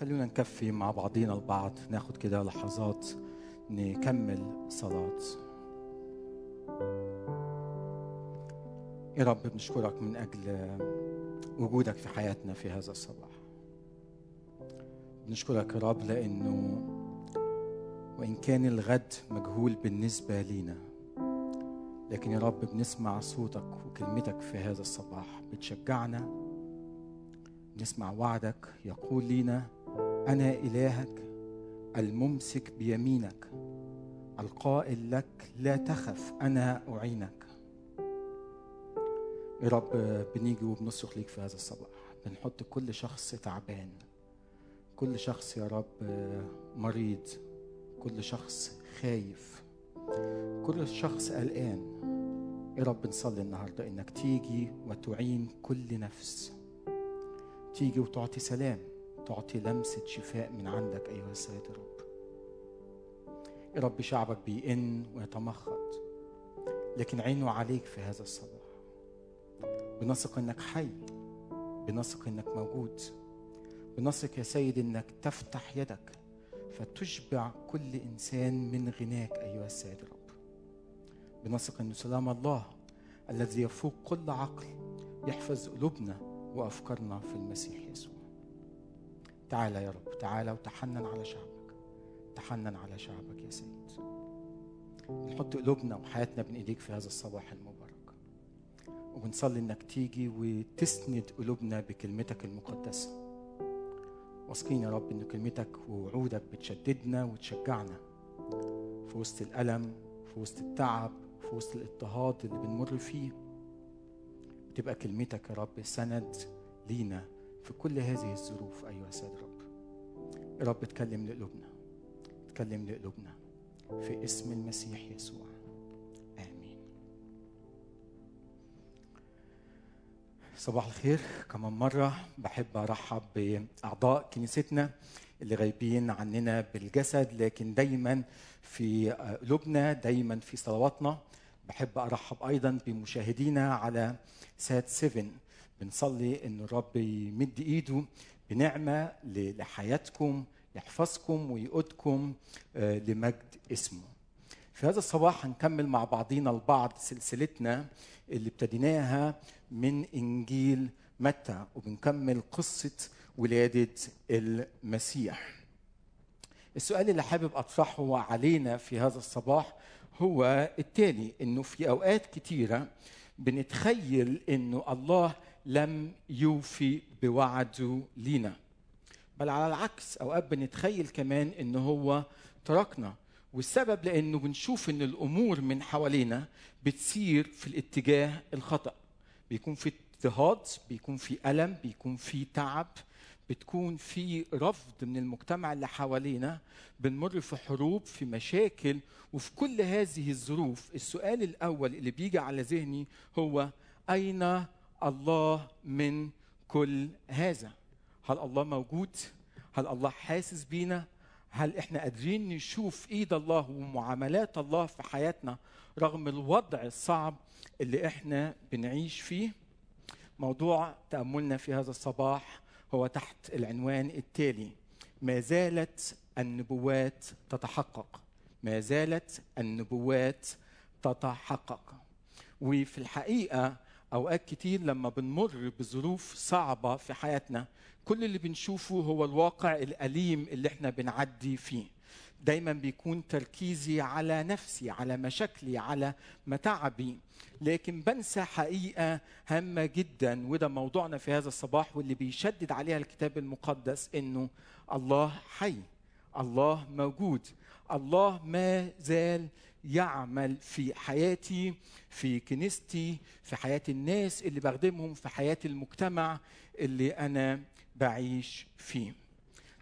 خلونا نكفي مع بعضينا البعض ناخد كده لحظات نكمل صلاة. يا رب بنشكرك من أجل وجودك في حياتنا في هذا الصباح. بنشكرك يا رب لأنه وإن كان الغد مجهول بالنسبة لينا لكن يا رب بنسمع صوتك وكلمتك في هذا الصباح. بتشجعنا بنسمع وعدك يقول لينا أنا إلهك الممسك بيمينك القائل لك لا تخف أنا أعينك. يا رب بنيجي وبنصرخ ليك في هذا الصباح. بنحط كل شخص تعبان كل شخص يا رب مريض كل شخص خايف كل شخص قلقان. يا رب نصلي النهارده إنك تيجي وتعين كل نفس تيجي وتعطي سلام. تعطي لمسة شفاء من عندك أيها السيد يا رب يا رب شعبك بيئن ويتمخض لكن عينه عليك في هذا الصباح. بنثق إنك حي بنثق إنك موجود. بنثق يا سيد إنك تفتح يدك فتشبع كل إنسان من غناك أيها السيد يا رب بنثق إن سلام الله الذي يفوق كل عقل يحفظ قلوبنا وأفكارنا في المسيح يسوع. تعالى يا رب تعالى وتحنن على شعبك. تحنن على شعبك يا سيد. بنحط قلوبنا وحياتنا بين إيديك في هذا الصباح المبارك. وبنصلي إنك تيجي وتسند قلوبنا بكلمتك المقدسة. واثقين يا رب إن كلمتك ووعودك بتشددنا وتشجعنا. في وسط الألم في وسط التعب في وسط الاضطهاد اللي بنمر فيه. بتبقى كلمتك يا رب سند لينا. في كل هذه الظروف أيها السيد رب رب اتكلم لقلوبنا اتكلم لقلوبنا في اسم المسيح يسوع. آمين. صباح الخير. كمان مرة بحب أرحب بأعضاء كنيستنا اللي غايبين عننا بالجسد لكن دايما في قلوبنا دايما في صلواتنا. بحب أرحب أيضا بمشاهدينا على سات 7 بنصلي إن الرب يمد إيده بنعمة لحياتكم يحفظكم ويقودكم لمجد اسمه في هذا الصباح هنكمل مع بعضينا البعض سلسلتنا اللي ابتديناها من إنجيل متى وبنكمل قصة ولادة المسيح. السؤال اللي حابب أطرحه علينا في هذا الصباح هو التالي إنه في أوقات كتيرة بنتخيل إنه الله لم يوفي بوعده لينا. بل على العكس أوقات بنتخيل كمان انه هو تركنا. والسبب لأنه بنشوف إن الأمور من حوالينا بتسير في الاتجاه الخطأ. بيكون في اضطهاد بيكون في ألم بيكون في تعب بتكون في رفض من المجتمع اللي حوالينا. بنمر في حروب في مشاكل وفي كل هذه الظروف. السؤال الأول اللي بيجي على ذهني هو أين الله من كل هذا؟ هل الله موجود؟ هل الله حاسس بينا؟ هل إحنا قادرين نشوف إيد الله ومعاملات الله في حياتنا رغم الوضع الصعب اللي إحنا بنعيش فيه؟ موضوع تأملنا في هذا الصباح هو تحت العنوان التالي ما زالت النبوات تتحقق. ما زالت النبوات تتحقق. وفي الحقيقة أوقات كتير لما بنمر بظروف صعبة في حياتنا كل اللي بنشوفه هو الواقع الأليم اللي إحنا بنعدي فيه. دايما بيكون تركيزي على نفسي على مشاكلي على متاعبي. لكن بنسى حقيقة هامة جدا وده موضوعنا في هذا الصباح واللي بيشدد عليها الكتاب المقدس إنه الله حي الله موجود الله ما زال يعمل في حياتي في كنيستي في حياة الناس اللي بخدمهم في حياة المجتمع اللي أنا بعيش فيه.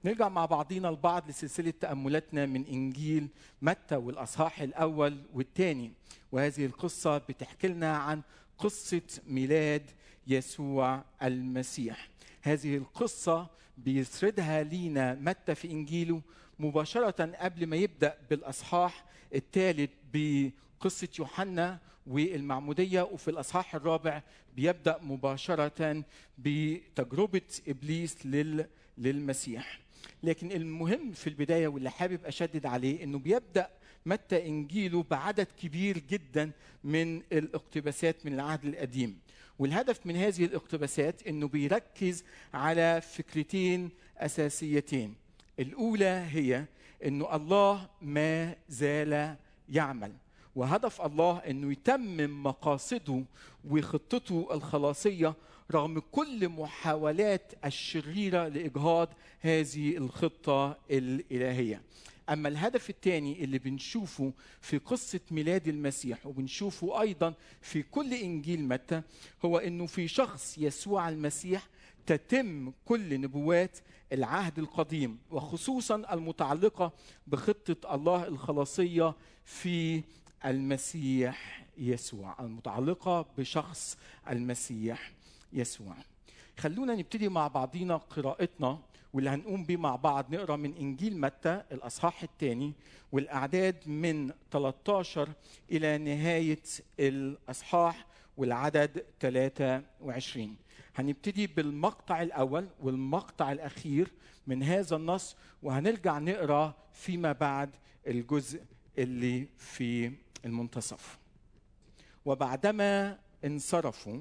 نرجع مع بعضينا البعض لسلسلة تأملاتنا من إنجيل متى والأصحاح الأول والثاني وهذه القصة بتحكي لنا عن قصة ميلاد يسوع المسيح. هذه القصة بيسردها لينا متى في إنجيله مباشرة قبل ما يبدأ بالأصحاح الثالث بقصة يوحنا والمعمودية وفي الأصحاح الرابع بيبدأ مباشرة بتجربة إبليس لل للمسيح. لكن المهم في البداية واللي حابب أشدد عليه إنه بيبدأ متى إنجيله بعدد كبير جدا من الاقتباسات من العهد القديم. والهدف من هذه الاقتباسات إنه بيركز على فكرتين أساسيتين. الأولى هي إنه الله ما زال يعمل وهدف الله إنه يتمم مقاصده وخطته الخلاصية رغم كل محاولات الشريرة لإجهاض هذه الخطة الإلهية. أما الهدف الثاني اللي بنشوفه في قصة ميلاد المسيح وبنشوفه أيضا في كل إنجيل متى هو إنه في شخص يسوع المسيح تتم كل نبوات العهد القديم وخصوصا المتعلقة بخطة الله الخلاصية في المسيح يسوع المتعلقة بشخص المسيح يسوع. خلونا نبتدي مع بعضينا قراءتنا واللي هنقوم بيه مع بعض نقرأ من إنجيل متى الأصحاح الثاني والأعداد من 13 إلى نهاية الأصحاح والعدد 23 هنبتدي بالمقطع الأول والمقطع الأخير من هذا النص وهنرجع نقرأ فيما بعد الجزء اللي في المنتصف. وبعدما انصرفوا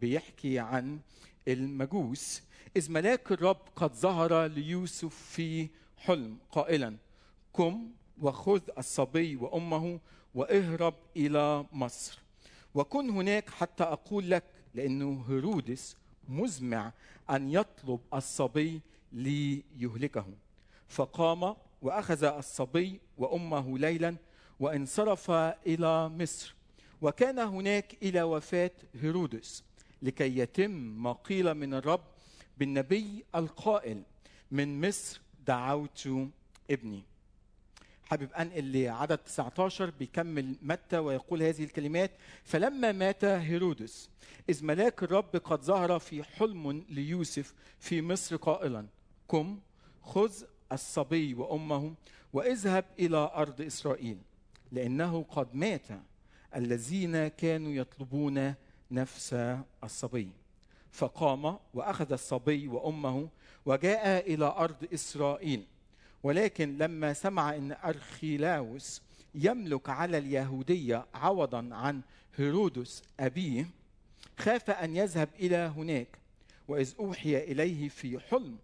بيحكي عن المجوس إذ ملاك الرب قد ظهر ليوسف في حلم قائلا قم وخذ الصبي وأمه واهرب إلى مصر وكن هناك حتى أقول لك لأنه هيرودس مزمع أن يطلب الصبي ليهلكه. فقام وأخذ الصبي وأمه ليلا وانصرف إلى مصر. وكان هناك إلى وفاة هيرودس لكي يتم ما قيل من الرب بالنبي القائل من مصر دعوت ابني. حابب أنقل لعدد 19 بيكمل متى ويقول هذه الكلمات. فلما مات هيرودس إذ ملاك الرب قد ظهر في حلم ليوسف في مصر قائلا قم خذ الصبي وأمه واذهب إلى أرض إسرائيل لأنه قد مات الذين كانوا يطلبون نفس الصبي. فقام وأخذ الصبي وأمه وجاء إلى أرض إسرائيل. ولكن لما سمع إن أرخيلاوس يملك على اليهودية عوضا عن هيرودس أبيه خاف أن يذهب إلى هناك وإذ أوحي إليه في حلم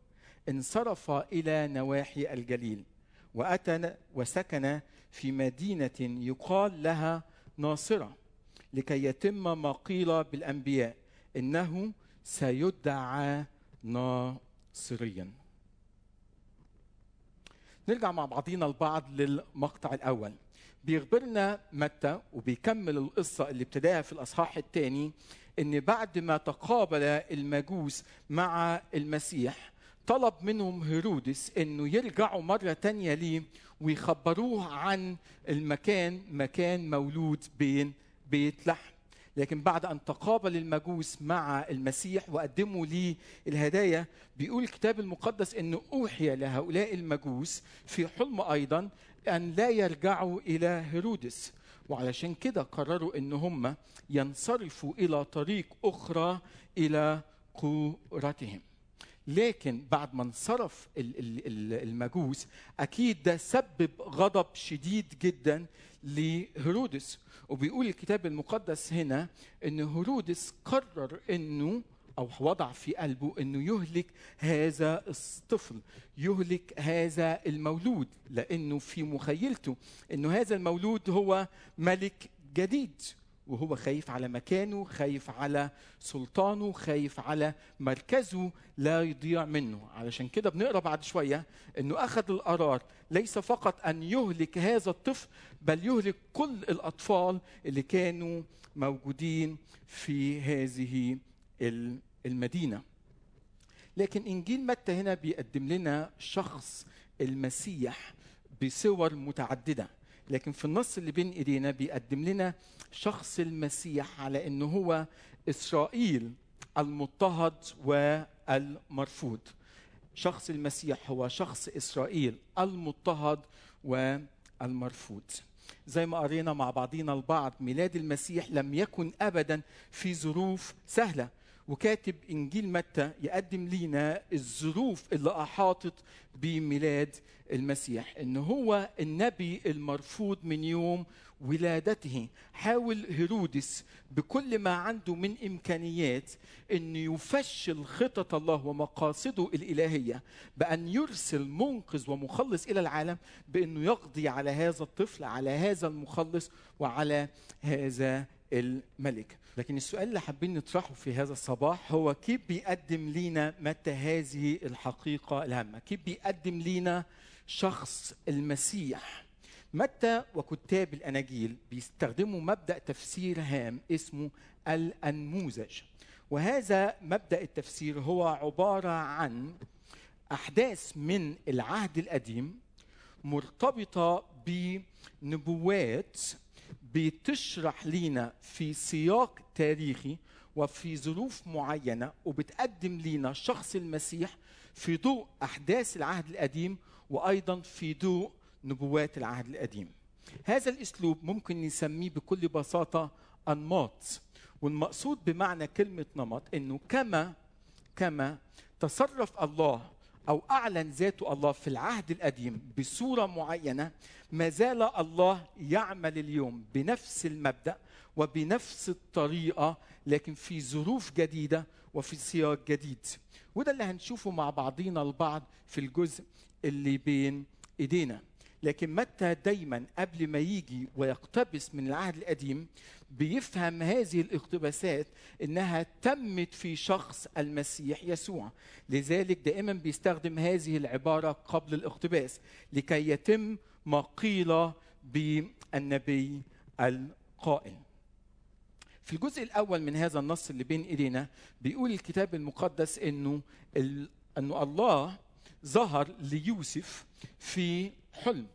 انصرف إلى نواحي الجليل وأتى وسكن في مدينة يقال لها ناصرة لكي يتم ما قيل بالأنبياء إنه سيدعى ناصريا. نرجع مع بعضينا البعض للمقطع الأول. بيخبرنا متى وبيكمل القصة اللي ابتداها في الأصحاح الثاني إن بعد ما تقابل المجوس مع المسيح طلب منهم هيرودس إنه يرجعوا مرة تانية ليه ويخبروه عن المكان مكان مولود بين بيت لحم. لكن بعد أن تقابل المجوس مع المسيح وقدموا ليه الهدايا بيقول الكتاب المقدس انه أوحي لهؤلاء المجوس في حلم أيضا أن لا يرجعوا إلى هيرودس. وعلشان كده قرروا إن هم ينصرفوا إلى طريق أخرى إلى قورتهم. لكن بعد ما انصرف المجوس أكيد ده سبب غضب شديد جدا لهيرودس. وبيقول الكتاب المقدس هنا إن هيرودس قرر إنه أو وضع في قلبه إنه يهلك هذا الطفل يهلك هذا المولود لأنه في مخيلته إنه هذا المولود هو ملك جديد. وهو خايف على مكانه خايف على سلطانه خايف على مركزه لا يضيع منه. علشان كده بنقرأ بعد شوية إنه أخذ القرار ليس فقط أن يهلك هذا الطفل بل يهلك كل الأطفال اللي كانوا موجودين في هذه المدينة. لكن إنجيل متى هنا بيقدم لنا شخص المسيح بصور متعددة. لكن في النص اللي بين إيدينا بيقدم لنا شخص المسيح على انه هو إسرائيل المضطهد والمرفوض. شخص المسيح هو شخص إسرائيل المضطهد والمرفوض. زي ما قرينا مع بعضينا البعض ميلاد المسيح لم يكن ابدا في ظروف سهلة. وكاتب إنجيل متى يقدم لينا الظروف اللي أحاطت بميلاد المسيح إن هو النبي المرفوض من يوم ولادته. حاول هيرودس بكل ما عنده من إمكانيات إن يفشل خطط الله ومقاصده الإلهية بأن يرسل منقذ ومخلص إلى العالم بإنه يقضي على هذا الطفل على هذا المخلص وعلى هذا الملك. لكن السؤال اللي حابين نطرحه في هذا الصباح هو كيف بيقدم لينا متى هذه الحقيقة الهامة؟ كيف بيقدم لينا شخص المسيح؟ متى وكتاب الأناجيل بيستخدموا مبدأ تفسير هام اسمه الأنموذج؟ وهذا مبدأ التفسير هو عبارة عن أحداث من العهد القديم مرتبطة بنبوات بتشرح لينا في سياق تاريخي وفي ظروف معينة وبتقدم لينا شخص المسيح في ضوء أحداث العهد القديم وأيضا في ضوء نبوات العهد القديم. هذا الأسلوب ممكن نسميه بكل بساطة أنماط والمقصود بمعنى كلمة نمط أنه كما كما تصرف الله أو أعلن ذاته الله في العهد القديم بصورة معينة ما زال الله يعمل اليوم بنفس المبدأ وبنفس الطريقة لكن في ظروف جديدة وفي سياق جديد. وده اللي هنشوفه مع بعضينا البعض في الجزء اللي بين إيدينا. لكن متى دايما قبل ما يجي ويقتبس من العهد القديم بيفهم هذه الاقتباسات إنها تمت في شخص المسيح يسوع لذلك دائما بيستخدم هذه العبارة قبل الاقتباس لكي يتم ما قيل بالنبي القائل في الجزء الأول من هذا النص اللي بين إيدينا بيقول الكتاب المقدس إنه. إنه الله ظهر ليوسف في حلم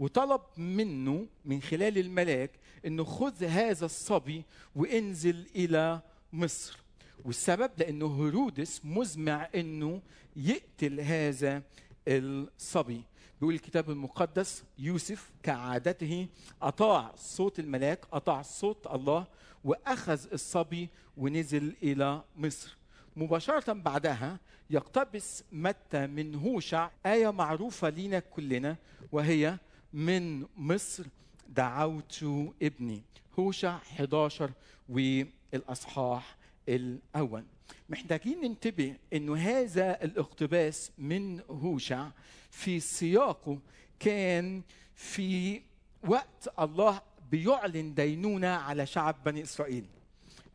وطلب منه من خلال الملاك إنه خذ هذا الصبي وانزل إلى مصر. والسبب لأنه هيرودس مزمع إنه يقتل هذا الصبي. بيقول الكتاب المقدس يوسف كعادته أطاع صوت الملاك أطاع صوت الله وأخذ الصبي ونزل إلى مصر. مباشرة بعدها يقتبس متى من هوشع آية معروفة لينا كلنا وهي من مصر دعوت ابني. هوشع 11 والأصحاح الأول. محتاجين ننتبه انه هذا الاقتباس من هوشع في سياقه كان في وقت الله بيعلن دينونة على شعب بني إسرائيل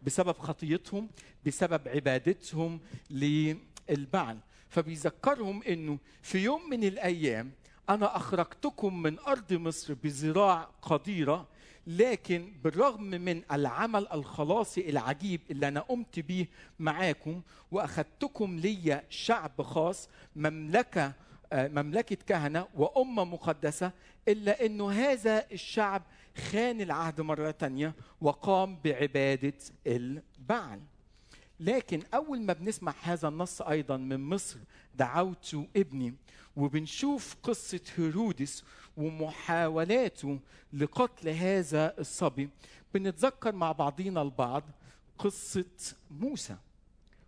بسبب خطيتهم بسبب عبادتهم للبعل. فبيذكرهم إنه في يوم من الأيام أنا أخرجتكم من أرض مصر بذراع قديرة لكن بالرغم من العمل الخلاصي العجيب اللي أنا قمت به معاكم واخذتكم ليا شعب خاص مملكة مملكة كهنة وأمة مقدسة إلا إنه هذا الشعب خان العهد مرة تانية وقام بعبادة البعل. لكن أول ما بنسمع هذا النص أيضا من مصر دعوت ابني وبنشوف قصة هيرودس ومحاولاته لقتل هذا الصبي. بنتذكر مع بعضينا البعض قصة موسى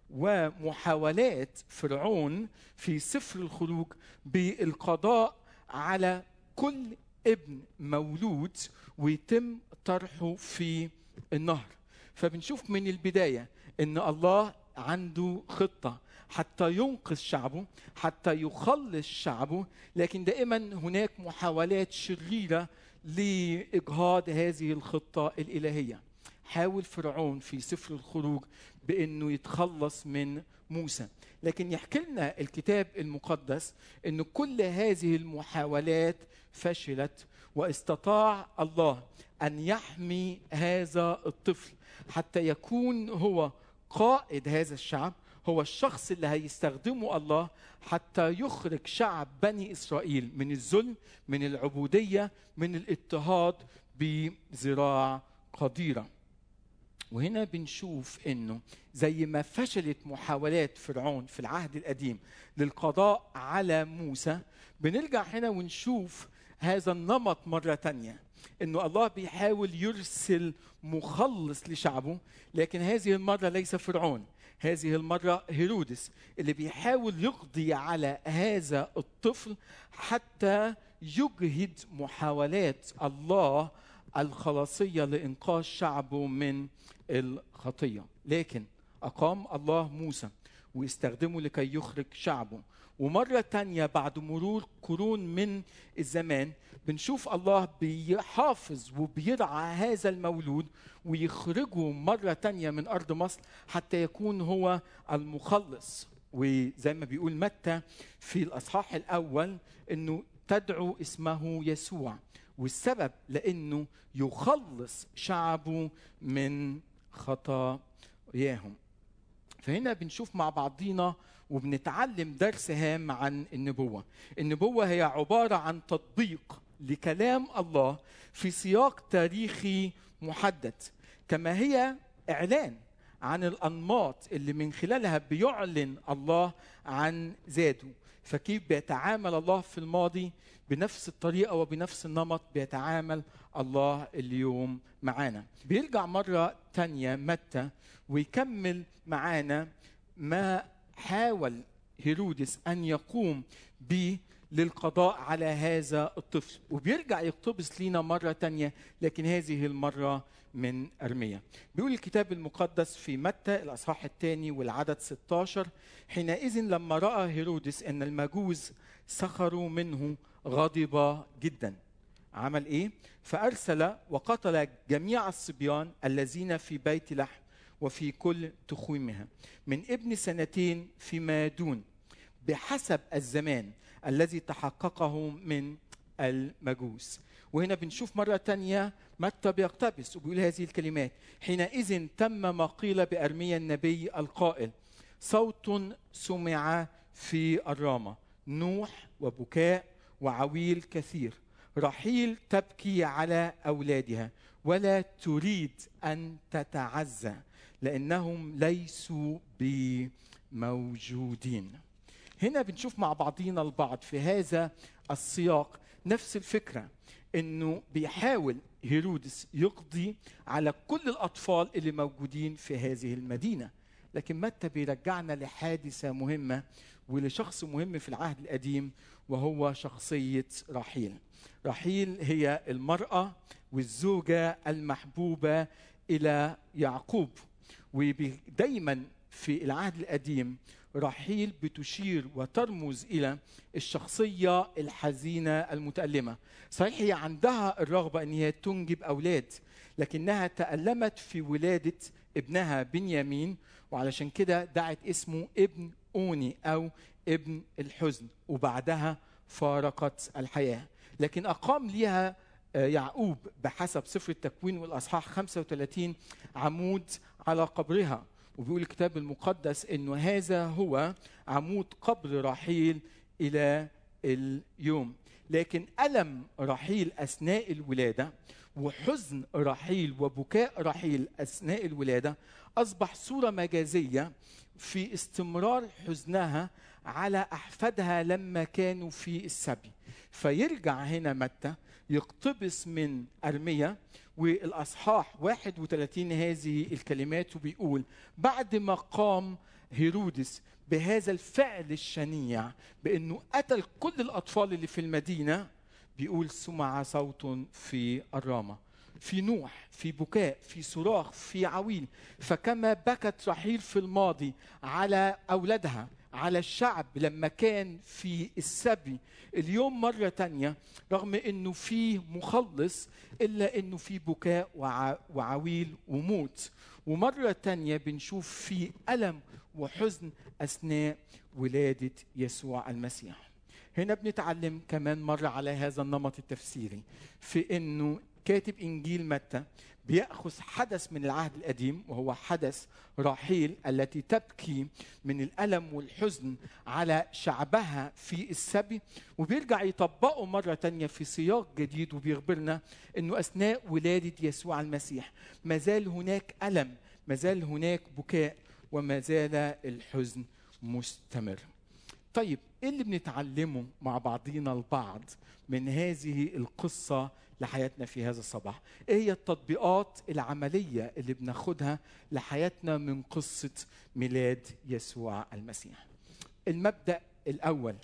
ومحاولات فرعون في سفر الخروج بالقضاء على كل ابن مولود ويتم طرحه في النهر. فبنشوف من البداية إن الله عنده خطة حتى ينقذ شعبه حتى يخلص شعبه. لكن دائما هناك محاولات شريرة لإجهاض هذه الخطة الإلهية. حاول فرعون في سفر الخروج بأنه يتخلص من موسى. لكن يحكي لنا الكتاب المقدس أن كل هذه المحاولات فشلت واستطاع الله أن يحمي هذا الطفل حتى يكون هو قائد هذا الشعب هو الشخص اللي هيستخدمه الله حتى يخرج شعب بني إسرائيل من الذل من العبودية من الاضطهاد بذراع قديرة. وهنا بنشوف إنه زي ما فشلت محاولات فرعون في العهد القديم للقضاء على موسى بنرجع هنا ونشوف هذا النمط مرة تانية. إنه الله بيحاول يرسل مخلص لشعبه لكن هذه المرة ليس فرعون هذه المرة هيرودس اللي بيحاول يقضي على هذا الطفل حتى يجهد محاولات الله الخلاصية لإنقاذ شعبه من الخطية. لكن أقام الله موسى واستخدمه لكي يخرج شعبه. ومرة تانية بعد مرور قرون من الزمان بنشوف الله بيحافظ وبيرعى هذا المولود ويخرجه مرة تانية من أرض مصر حتى يكون هو المخلص. وزي ما بيقول متى في الأصحاح الأول أنه تدعو اسمه يسوع والسبب لأنه يخلص شعبه من خطاياهم. فهنا بنشوف مع بعضينا وبنتعلم درس هام عن النبوة. النبوة هي عبارة عن تطبيق لكلام الله في سياق تاريخي محدد كما هي إعلان عن الأنماط اللي من خلالها بيعلن الله عن ذاته. فكيف بيتعامل الله في الماضي؟ بنفس الطريقة وبنفس النمط بيتعامل الله اليوم معانا. بيرجع مرة تانية متى ويكمل معانا ما حاول هيرودس أن يقوم به للقضاء على هذا الطفل. وبيرجع يقتبس لينا مرة تانية لكن هذه المرة من أرمية بيقول الكتاب المقدس في متى الأصحاح الثاني والعدد 16 حينئذ لما رأى هيرودس أن المجوز سخروا منه غضب جدا. عمل إيه؟ فأرسل وقتل جميع الصبيان الذين في بيت لحم. وفي كل تخويمها. من ابن سنتين فيما دون بحسب الزمان الذي تحققه من المجوس. وهنا بنشوف مرة تانية متى بيقتبس وبيقول هذه الكلمات. حينئذ تم ما قيل بأرميا النبي القائل صوت سمع في الرامة نوح وبكاء وعويل كثير رحيل تبكي على أولادها ولا تريد أن تتعزى. لأنهم ليسوا بموجودين. هنا بنشوف مع بعضينا البعض في هذا السياق نفس الفكرة إنه بيحاول هيرودس يقضي على كل الأطفال اللي موجودين في هذه المدينة. لكن متى بيرجعنا لحادثة مهمة ولشخص مهم في العهد القديم وهو شخصية رحيل. رحيل هي المرأة والزوجة المحبوبة إلى يعقوب. ودايما في العهد القديم رحيل بتشير وترمز إلى الشخصية الحزينة المتألمة. صحيح هي عندها الرغبة إن هي تنجب أولاد لكنها تألمت في ولادة ابنها بنيامين وعلشان كده دعت اسمه ابن أوني أو ابن الحزن وبعدها فارقت الحياة. لكن أقام ليها يعقوب بحسب سفر التكوين والأصحاح 35 عمود على قبرها. وبيقول الكتاب المقدس إنه هذا هو عمود قبر رحيل إلى اليوم. لكن ألم رحيل أثناء الولادة وحزن رحيل وبكاء رحيل أثناء الولادة أصبح صورة مجازية في استمرار حزنها على أحفادها لما كانوا في السبي. فيرجع هنا متى يقتبس من أرميا والأصحاح 31 هذه الكلمات وبيقول بعد ما قام هيرودس بهذا الفعل الشنيع بأنه قتل كل الأطفال اللي في المدينة بيقول سمع صوت في الرامة في نوح في بكاء في صراخ في عويل فكما بكت رحيل في الماضي على أولادها. على الشعب لما كان في السبي. اليوم مرة تانية رغم إنه في مخلص إلا إنه في بكاء وعويل وموت. ومرة تانية بنشوف في ألم وحزن أثناء ولادة يسوع المسيح. هنا بنتعلم كمان مرة على هذا النمط التفسيري في إنه كاتب إنجيل متى بيأخذ حدث من العهد القديم وهو حدث راحيل التي تبكي من الألم والحزن على شعبها في السبي وبيرجع يطبقه مرة تانية في سياق جديد وبيخبرنا إنه أثناء ولادة يسوع المسيح ما زال هناك ألم ما زال هناك بكاء وما زال الحزن مستمر. طيب إيه اللي بنتعلمه مع بعضينا البعض من هذه القصة لحياتنا في هذا الصباح. إيه هي التطبيقات العملية اللي بناخدها لحياتنا من قصة ميلاد يسوع المسيح؟ المبدأ الأول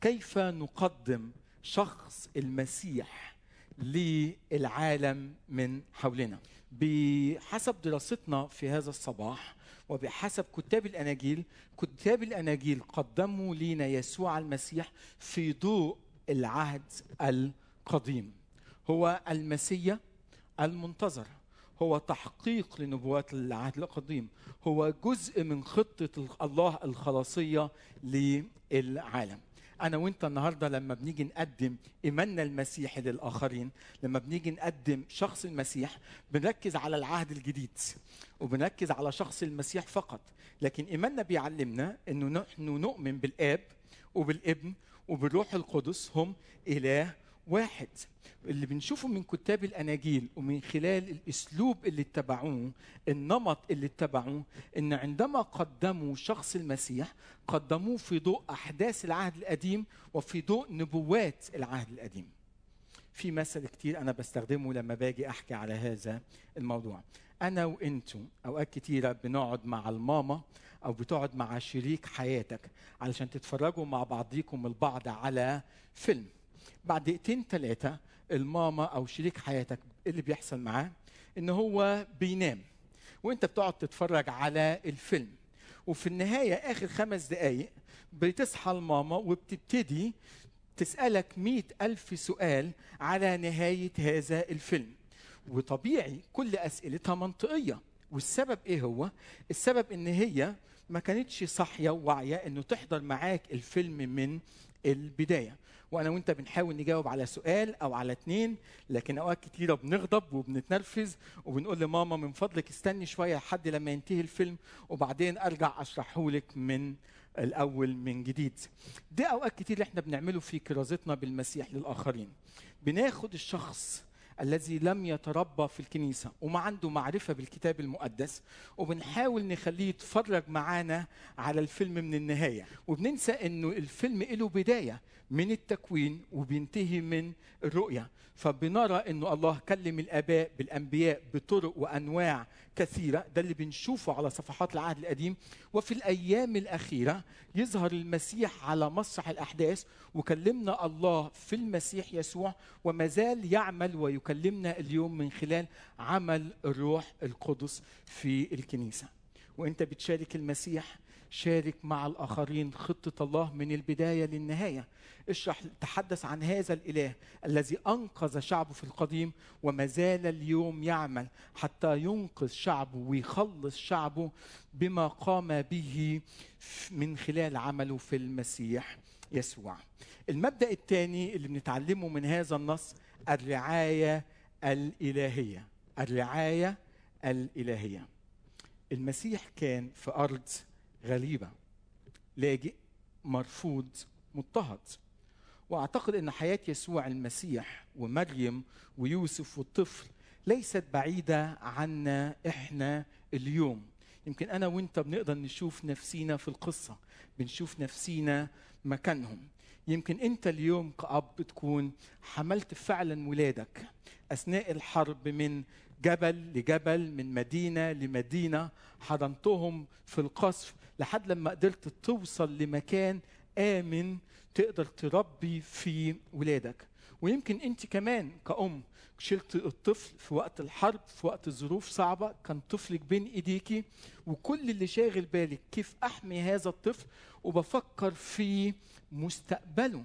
كيف نقدم شخص المسيح للعالم من حولنا؟ بحسب دراستنا في هذا الصباح وبحسب كتاب الأناجيل كتاب الأناجيل قدموا لنا يسوع المسيح في ضوء العهد القديم هو المسيا المنتظر. هو تحقيق لنبوات العهد القديم. هو جزء من خطة الله الخلاصية للعالم. أنا وأنت النهارده لما بنيجي نقدم إيماننا المسيحي للآخرين لما بنيجي نقدم شخص المسيح بنركز على العهد الجديد وبنركز على شخص المسيح فقط. لكن إيماننا بيعلمنا إنه نحن نؤمن بالآب وبالابن وبالروح القدس هم إله واحد اللي بنشوفه من كتاب الأناجيل ومن خلال الأسلوب اللي اتبعوه النمط اللي اتبعوه إن عندما قدموا شخص المسيح قدموه في ضوء أحداث العهد القديم وفي ضوء نبوات العهد القديم. في مثل كتير أنا بستخدمه لما باجي أحكي على هذا الموضوع. أنا وإنتو أوقات كتيرة بنقعد مع الماما أو بتقعد مع شريك حياتك علشان تتفرجوا مع بعضيكم البعض على فيلم. بعد دقيقتين ثلاثة الماما أو شريك حياتك اللي بيحصل معاه إن هو بينام. وأنت بتقعد تتفرج على الفيلم. وفي النهاية آخر خمس دقايق بتصحى الماما وبتبتدي تسألك مئة ألف سؤال على نهاية هذا الفيلم. وطبيعي كل أسئلتها منطقية. والسبب إيه هو؟ السبب إن هي ما كانتش صاحية وواعية إنه تحضر معاك الفيلم من البداية. وأنا وأنت بنحاول نجاوب على سؤال أو على اتنين لكن أوقات كتيرة بنغضب وبنتنرفز وبنقول لماما من فضلك استني شوية لحد لما ينتهي الفيلم وبعدين أرجع اشرحه لك من الأول من جديد. ده أوقات كتير إحنا بنعمله في كرازتنا بالمسيح للآخرين. بناخد الشخص الذي لم يتربى في الكنيسة وما عنده معرفة بالكتاب المقدس وبنحاول نخليه يتفرج معانا على الفيلم من النهاية. وبننسى إنه الفيلم له بداية من التكوين وبينتهي من الرؤية. فبنرى إنه الله كلم الآباء بالأنبياء بطرق وأنواع كثيرة. ده اللي بنشوفه على صفحات العهد القديم. وفي الأيام الأخيرة يظهر المسيح على مسرح الأحداث. وكلمنا الله في المسيح يسوع. وما زال يعمل ويكلمنا اليوم من خلال عمل الروح القدس في الكنيسة. وإنت بتشارك المسيح شارك مع الآخرين خطة الله من البداية للنهاية. اشرح تحدث عن هذا الإله الذي أنقذ شعبه في القديم وما زال اليوم يعمل حتى ينقذ شعبه ويخلص شعبه بما قام به من خلال عمله في المسيح يسوع. المبدأ الثاني اللي بنتعلمه من هذا النص الرعاية الإلهية. الرعاية الإلهية. المسيح كان في أرض غريبة. لاجئ مرفوض مضطهد. وأعتقد إن حياة يسوع المسيح ومريم ويوسف والطفل ليست بعيدة عنا إحنا اليوم. يمكن أنا وإنت بنقدر نشوف نفسينا في القصة بنشوف نفسينا مكانهم. يمكن إنت اليوم كأب تكون حملت فعلا ولادك أثناء الحرب من جبل لجبل من مدينة لمدينة حضنتهم في القصف لحد لما قدرت توصل لمكان آمن تقدر تربي في ولادك. ويمكن انت كمان كأم شلت الطفل في وقت الحرب في وقت الظروف صعبة كان طفلك بين ايديكي وكل اللي شاغل بالك كيف أحمي هذا الطفل وبفكر في مستقبله.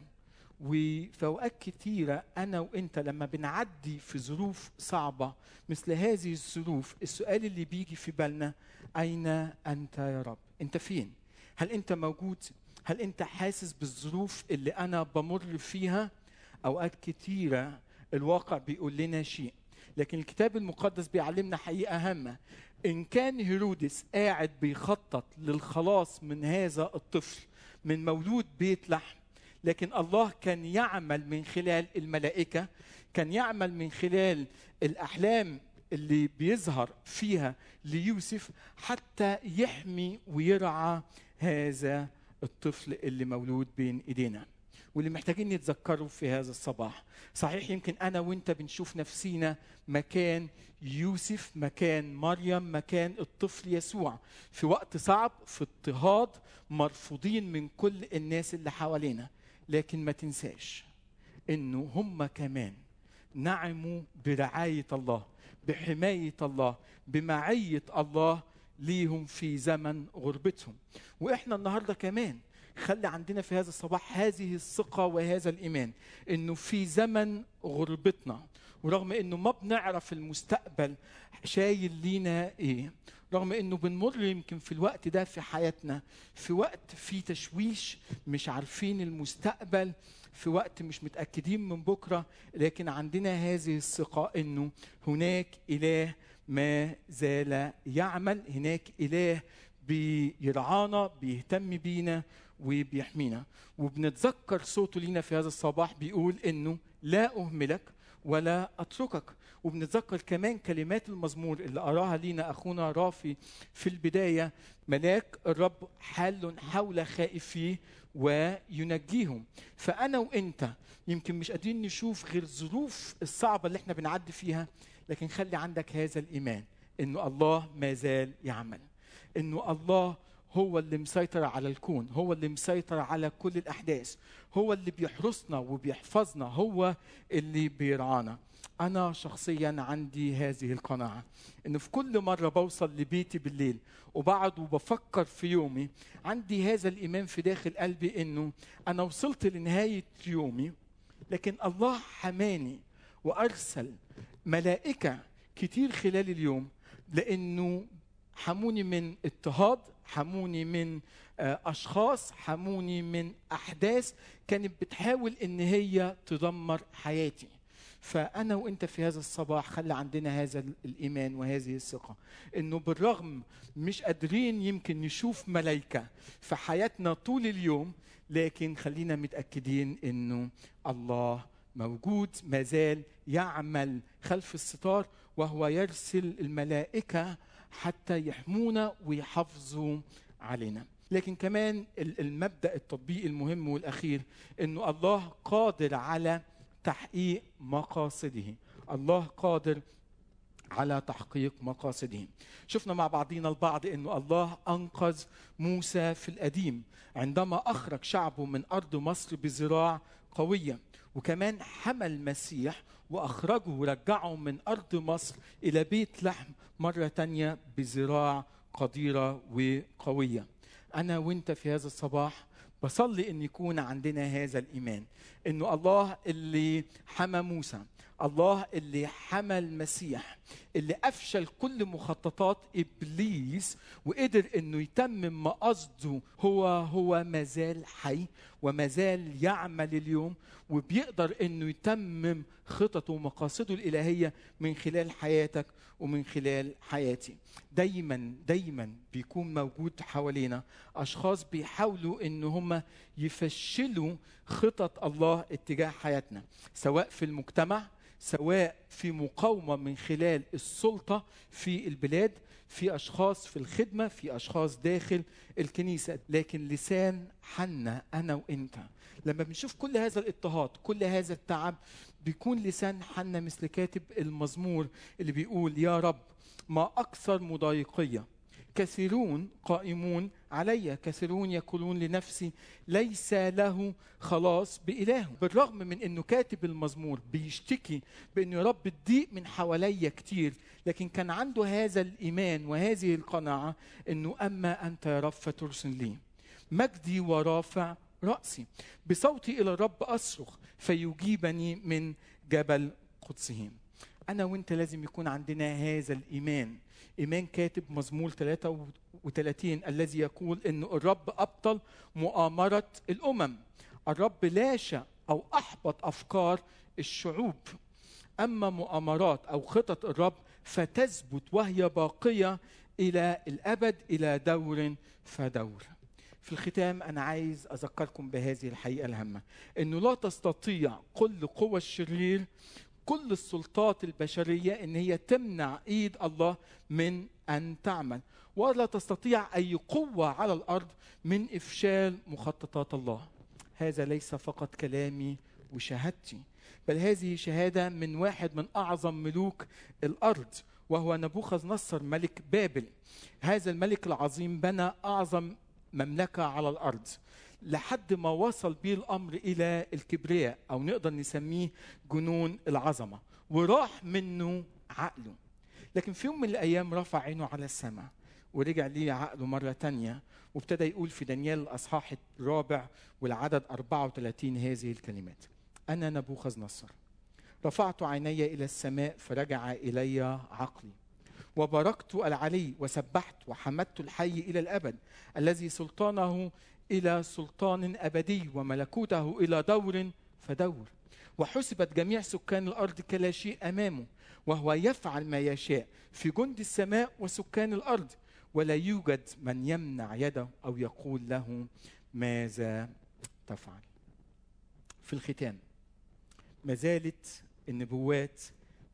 وفي اوقات كتيرة أنا وإنت لما بنعدي في ظروف صعبة مثل هذه الظروف السؤال اللي بيجي في بالنا أين أنت يا رب؟ انت فين؟ هل انت موجود؟ هل انت حاسس بالظروف اللي أنا بمر فيها؟ أوقات كتيرة الواقع بيقول لنا شيء لكن الكتاب المقدس بيعلمنا حقيقة هامه إن كان هيرودس قاعد بيخطط للخلاص من هذا الطفل من مولود بيت لحم لكن الله كان يعمل من خلال الملائكة كان يعمل من خلال الأحلام اللي بيظهر فيها ليوسف حتى يحمي ويرعى هذا الطفل اللي مولود بين إيدينا. واللي محتاجين نتذكره في هذا الصباح صحيح يمكن أنا وأنت بنشوف نفسينا مكان يوسف مكان مريم مكان الطفل يسوع. في وقت صعب في اضطهاد مرفوضين من كل الناس اللي حوالينا. لكن ما تنساش إنه هم كمان نعموا برعاية الله. بحماية الله بمعية الله ليهم في زمن غربتهم. وإحنا النهارده كمان خلي عندنا في هذا الصباح هذه الثقة وهذا الإيمان إنه في زمن غربتنا. ورغم إنه ما بنعرف المستقبل شايل لينا إيه. رغم إنه بنمر يمكن في الوقت ده في حياتنا في وقت في تشويش مش عارفين المستقبل في وقت مش متأكدين من بكرة لكن عندنا هذه الثقة إنه هناك إله ما زال يعمل هناك إله بيرعانا بيهتم بينا وبيحمينا. وبنتذكر صوته لينا في هذا الصباح بيقول إنه لا أهملك ولا أتركك. وبنتذكر كمان كلمات المزمور اللي قراها لينا أخونا رافي في البداية ملاك الرب حال حول خائفيه وينجيهم. فأنا وأنت يمكن مش قادرين نشوف غير الظروف الصعبة اللي إحنا بنعدي فيها لكن خلي عندك هذا الإيمان إنه الله ما زال يعمل. إنه الله هو اللي مسيطر على الكون هو اللي مسيطر على كل الأحداث هو اللي بيحرسنا وبيحفظنا هو اللي بيرعانا. أنا شخصيا عندي هذه القناعة انه في كل مرة بوصل لبيتي بالليل وبقعد وبفكر في يومي عندي هذا الإيمان في داخل قلبي إنه أنا وصلت لنهاية يومي لكن الله حماني وأرسل ملائكة كتير خلال اليوم لإنه حموني من اضطهاد حموني من أشخاص حموني من أحداث كانت بتحاول إن هي تدمر حياتي. فأنا وأنت في هذا الصباح خلي عندنا هذا الإيمان وهذه الثقة. إنه بالرغم مش قادرين يمكن نشوف ملائكه في حياتنا طول اليوم لكن خلينا متأكدين إنه الله موجود ما زال يعمل خلف الستار وهو يرسل الملائكة حتى يحمونا ويحافظوا علينا. لكن كمان المبدأ التطبيقي المهم والأخير إنه الله قادر على تحقيق مقاصده. الله قادر على تحقيق مقاصده. شفنا مع بعضنا البعض إنه الله أنقذ موسى في القديم عندما أخرج شعبه من أرض مصر بذراع قوية. وكمان حمى المسيح وأخرجه ورجعه من أرض مصر إلى بيت لحم. مرة تانية بذراع قديرة وقوية. أنا وأنت في هذا الصباح بصلي أن يكون عندنا هذا الإيمان إنه الله اللي حمى موسى الله اللي حمى المسيح اللي افشل كل مخططات إبليس وقدر إنه يتمم مقاصده هو هو مازال حي ومازال يعمل اليوم وبيقدر إنه يتمم خططه ومقاصده الإلهية من خلال حياتك ومن خلال حياتي. دايما دايما بيكون موجود حوالينا أشخاص بيحاولوا إن هم يفشلوا خطط الله اتجاه حياتنا سواء في المجتمع سواء في مقاومة من خلال السلطة في البلاد في أشخاص في الخدمة في أشخاص داخل الكنيسة. لكن لسان حنا أنا وإنت لما بنشوف كل هذا الاضطهاد كل هذا التعب بيكون لسان حنا مثل كاتب المزمور اللي بيقول يا رب ما أكثر مضايقية كثيرون قائمون علي كثيرون يقولون لنفسي ليس له خلاص بإله بالرغم من أنه كاتب المزمور بيشتكي بأنه يا رب الضيق من حواليا كتير لكن كان عنده هذا الإيمان وهذه القناعة أنه أما أنت يا رب فترسل لي. مجدي ورافع رأسي. بصوتي إلى الرب أصرخ فيجيبني من جبل قدسه أنا وأنت لازم يكون عندنا هذا الإيمان. إيمان كاتب مزمور 33 الذي يقول أن الرب أبطل مؤامرة الأمم. الرب لاشى أو أحبط أفكار الشعوب. أما مؤامرات أو خطط الرب فتثبت وهي باقية إلى الأبد إلى دور فدور. في الختام أنا عايز أذكركم بهذه الحقيقة الهامة. أنه لا تستطيع كل قوى الشرير كل السلطات البشرية إن هي تمنع إيد الله من أن تعمل. ولا تستطيع أي قوة على الأرض من إفشال مخططات الله. هذا ليس فقط كلامي وشهادتي بل هذه شهادة من واحد من أعظم ملوك الأرض وهو نبوخذ نصر ملك بابل. هذا الملك العظيم بنى أعظم مملكة على الأرض. لحد ما وصل بيه الأمر إلى الكبرياء أو نقدر نسميه جنون العظمة. وراح منه عقله. لكن في يوم من الأيام رفع عينه على السماء ورجع ليه عقله مرة تانية وابتدى يقول في دانيال الأصحاح الرابع والعدد 34 هذه الكلمات. أنا نبوخذ نصر. رفعت عيني إلى السماء فرجع إلي عقلي. وباركت العلي وسبحت وحمدت الحي إلى الأبد الذي سلطانه إلى سلطان أبدي وملكوته إلى دور فدور. وحسبت جميع سكان الأرض كلا شيء أمامه وهو يفعل ما يشاء في جند السماء وسكان الأرض. ولا يوجد من يمنع يده أو يقول له ماذا تفعل. في الختام ما زالت النبوات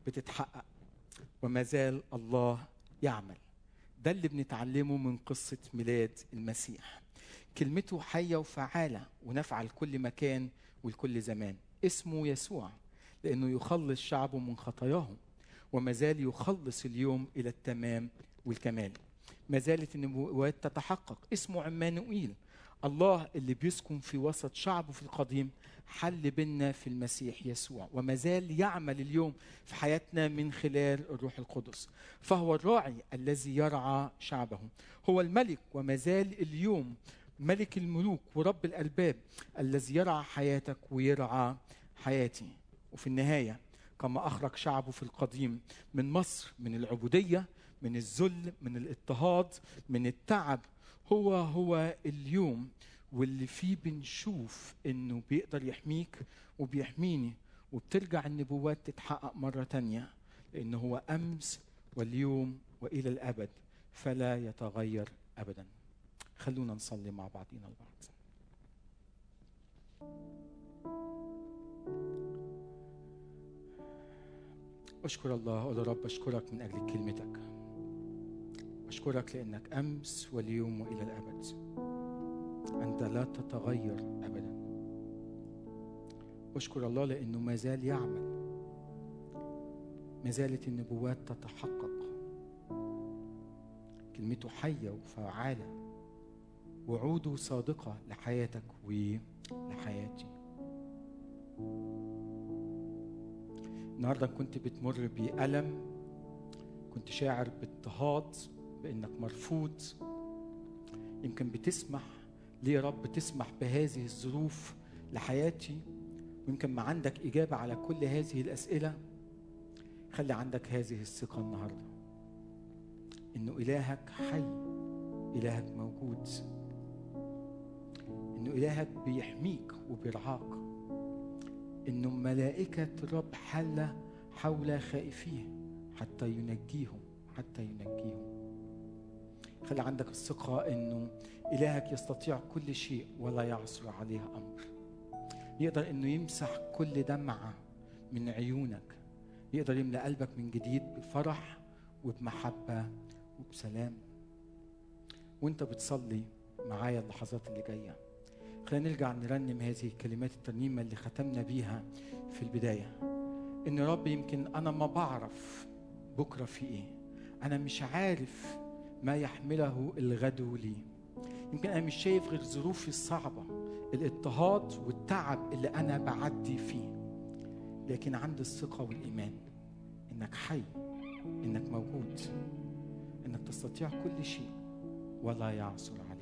بتتحقق وما زال الله يعمل. ده اللي بنتعلمه من قصة ميلاد المسيح. كلمته حية وفعالة ونافعة لكل مكان ولكل زمان. اسمه يسوع لأنه يخلص شعبه من خطاياهم وما زال يخلص اليوم إلى التمام والكمال. ما زالت النبوات تتحقق. اسمه عمانوئيل. الله اللي بيسكن في وسط شعبه في القديم حل بينا في المسيح يسوع. وما زال يعمل اليوم في حياتنا من خلال الروح القدس. فهو الراعي الذي يرعى شعبه. هو الملك وما زال اليوم ملك الملوك ورب الأرباب الذي يرعى حياتك ويرعى حياتي. وفي النهاية كما أخرج شعبه في القديم من مصر من العبودية من الذل من الاضطهاد من التعب هو هو اليوم واللي فيه بنشوف إنه بيقدر يحميك وبيحميني وبترجع النبوات تتحقق مرة تانية لأنه هو أمس واليوم وإلى الأبد فلا يتغير أبدا. خلونا نصلي مع بعضنا البعض. أشكر الله أقول يا رب أشكرك من أجل كلمتك. أشكرك لأنك أمس واليوم وإلى الأبد. أنت لا تتغير أبدا. أشكر الله لأنه ما زال يعمل. ما زالت النبوات تتحقق. كلمته حية وفعالة وعوده صادقة لحياتك ولحياتي. النهارده كنت بتمر بألم كنت شاعر باضطهاد بإنك مرفوض. يمكن بتسمح ليه يا رب تسمح بهذه الظروف لحياتي. ويمكن ما عندك إجابة على كل هذه الأسئلة. خلي عندك هذه الثقة النهاردة. إنه إلهك حي إلهك موجود. إنه إلهك بيحميك وبيرعاك. إنه ملائكة الرب حلة حول خائفيه حتى ينجيهم حتى ينجيهم. خلي عندك الثقة إنه إلهك يستطيع كل شيء ولا يعصر عليه أمر. يقدر إنه يمسح كل دمعة من عيونك. يقدر يملأ قلبك من جديد بفرح وبمحبة وبسلام. وأنت بتصلي معايا اللحظات اللي جاية. خلينا نرجع نرنم هذه الكلمات الترنيمة اللي ختمنا بيها في البداية. إن رب يمكن أنا ما بعرف بكرة في إيه. أنا مش عارف ما يحمله الغد لي. يمكن أنا مش شايف غير ظروفي الصعبة الاضطهاد والتعب اللي أنا بعدي فيه. لكن عندي الثقة والإيمان إنك حي إنك موجود إنك تستطيع كل شيء ولا يعصر عليك.